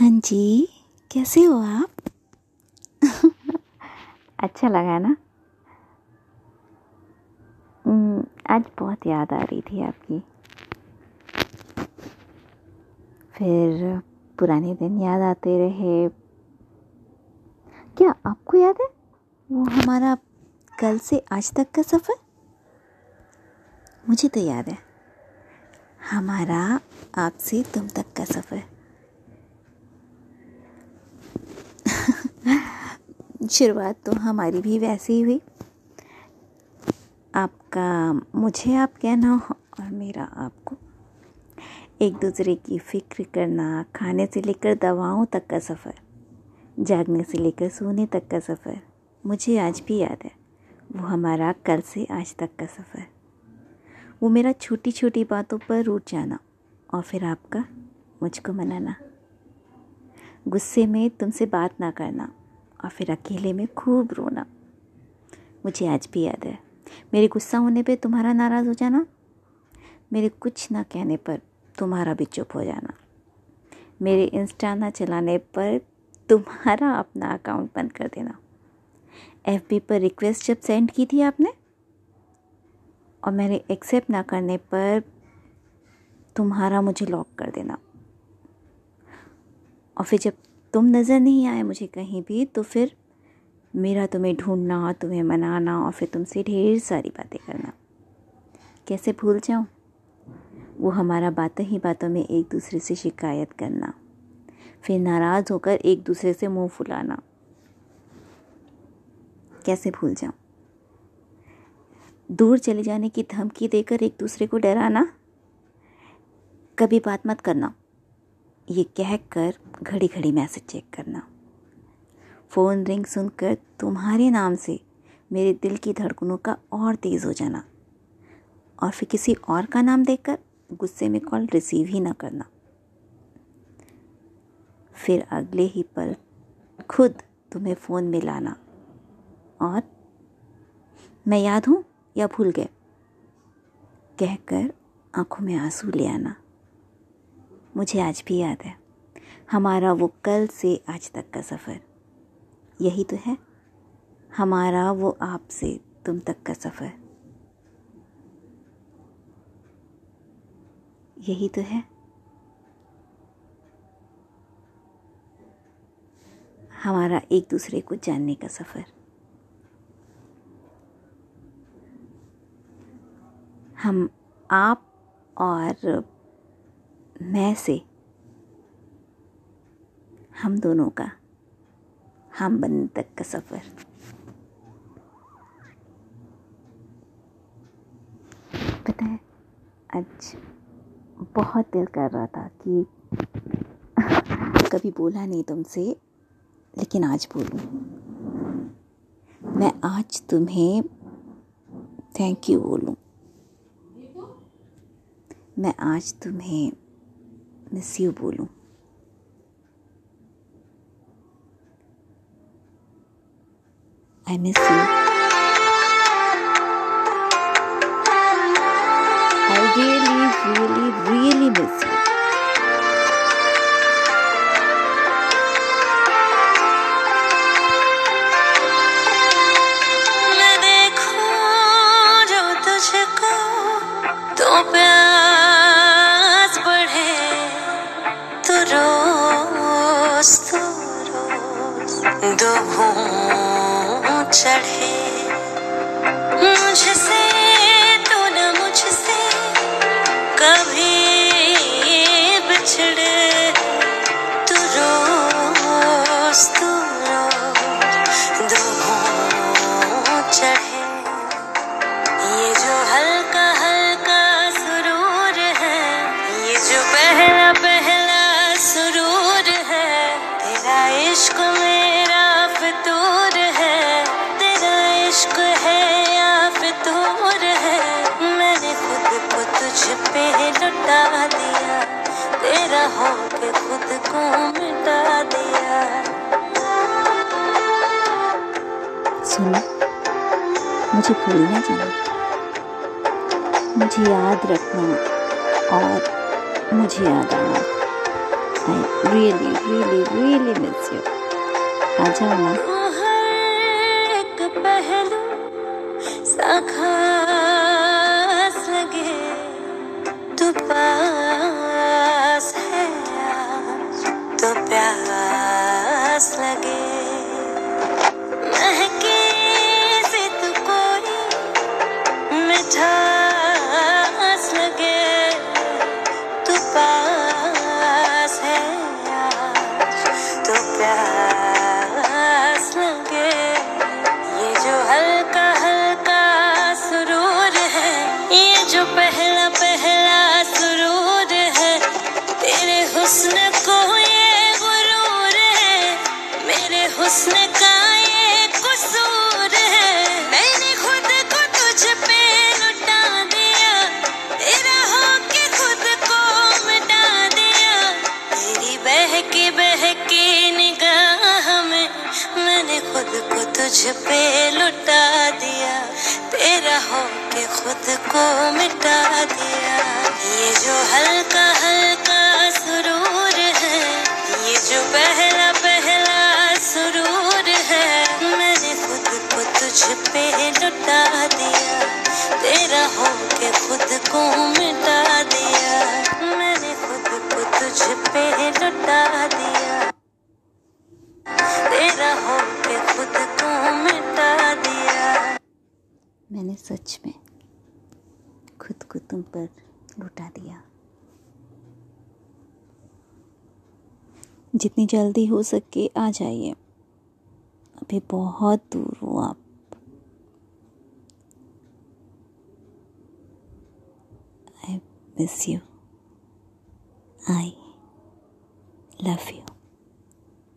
हाँ जी कैसे हो आप? अच्छा लगा ना? हम्म, आज बहुत याद आ रही थी आपकी। फिर पुराने दिन याद आते रहे। क्या आपको याद है? वो हमारा कल से आज तक का सफ़र? मुझे तो याद है। हमारा आपसे तुम तक का सफ़र। शुरुआत तो हमारी भी वैसे ही हुई। आपका, मुझे आप कहना और मेरा आपको। एक दूसरे की फ़िक्र करना, खाने से लेकर दवाओं तक का सफ़र, जागने से लेकर सोने तक का सफ़र, मुझे आज भी याद है। वो हमारा कल से आज तक का सफ़र। वो मेरा छोटी छोटी बातों पर रूट जाना और फिर आपका मुझको मनाना। गुस्से में तुमसे बात ना करना और फिर अकेले में खूब रोना। मुझे आज भी याद है। मेरे गुस्सा होने पे तुम्हारा नाराज़ हो जाना। मेरे कुछ ना कहने पर तुम्हारा भी चुप हो जाना। मेरे इंस्टा ना चलाने पर तुम्हारा अपना अकाउंट बंद कर देना। एफबी पर रिक्वेस्ट जब सेंड की थी आपने, और मैंने एक्सेप्ट ना करने पर तुम्हारा मुझे लॉक कर देना। और फिर जब तुम नज़र नहीं आए मुझे कहीं भी तो फिर मेरा तुम्हें ढूंढना, तुम्हें मनाना और फिर तुमसे ढेर सारी बातें करना। कैसे भूल जाऊँ? वो हमारा बातों ही बातों में एक दूसरे से शिकायत करना, फिर नाराज़ होकर एक दूसरे से मुँह फुलाना। कैसे भूल जाऊँ? दूर चले जाने की धमकी देकर एक दूसरे को डराना? कभी बात मत करना। ये कह कर घड़ी घड़ी मैसेज चेक करना। फ़ोन रिंग सुनकर तुम्हारे नाम से मेरे दिल की धड़कनों का और तेज़ हो जाना और फिर किसी और का नाम देखकर गुस्से में कॉल रिसीव ही ना करना। फिर अगले ही पल खुद तुम्हें फ़ोन में लाना और मैं याद हूँ या भूल गए? कहकर आँखों में आँसू ले आना। मुझे आज भी याद है। हमारा वो कल से आज तक का सफ़र। यही तो है। हमारा वो आपसे तुम तक का सफ़र। यही तो है। हमारा एक दूसरे को जानने का सफ़र। हम आप और मैं से, हम दोनों का, हम बनने तक का सफ़र। पता है, आज बहुत दिल कर रहा था कि कभी बोला नहीं तुमसे, लेकिन आज बोलूँ। मैं आज तुम्हें थैंक यू बोलूँ। मैं आज तुम्हें मिस यू बोलूँ I miss you I really really really miss you चढ़े पे लुटा दिया। तेरा हो के खुद को मिटा दिया। सुनो मुझे भूलना जाना मुझे याद रखना और मुझे याद आना। I really really really miss you आ जाओ ना। एक पहलू सा तो को मिटा दिया। ये जो हल्का हल्का सुरूर है, ये जो पहला पहला सुरूर है, मैंने खुद को तुझ पे लुटा दिया। तेरा होके खुद को मिटा दिया। मैंने खुद को तुझ पे लुटा दिया। तेरा होके खुद को मिटा दिया। मैंने सच में खुद को तुम पर लुटा दिया। जितनी जल्दी हो सके आ जाइए। अभी बहुत दूर हो आप। I miss you I love you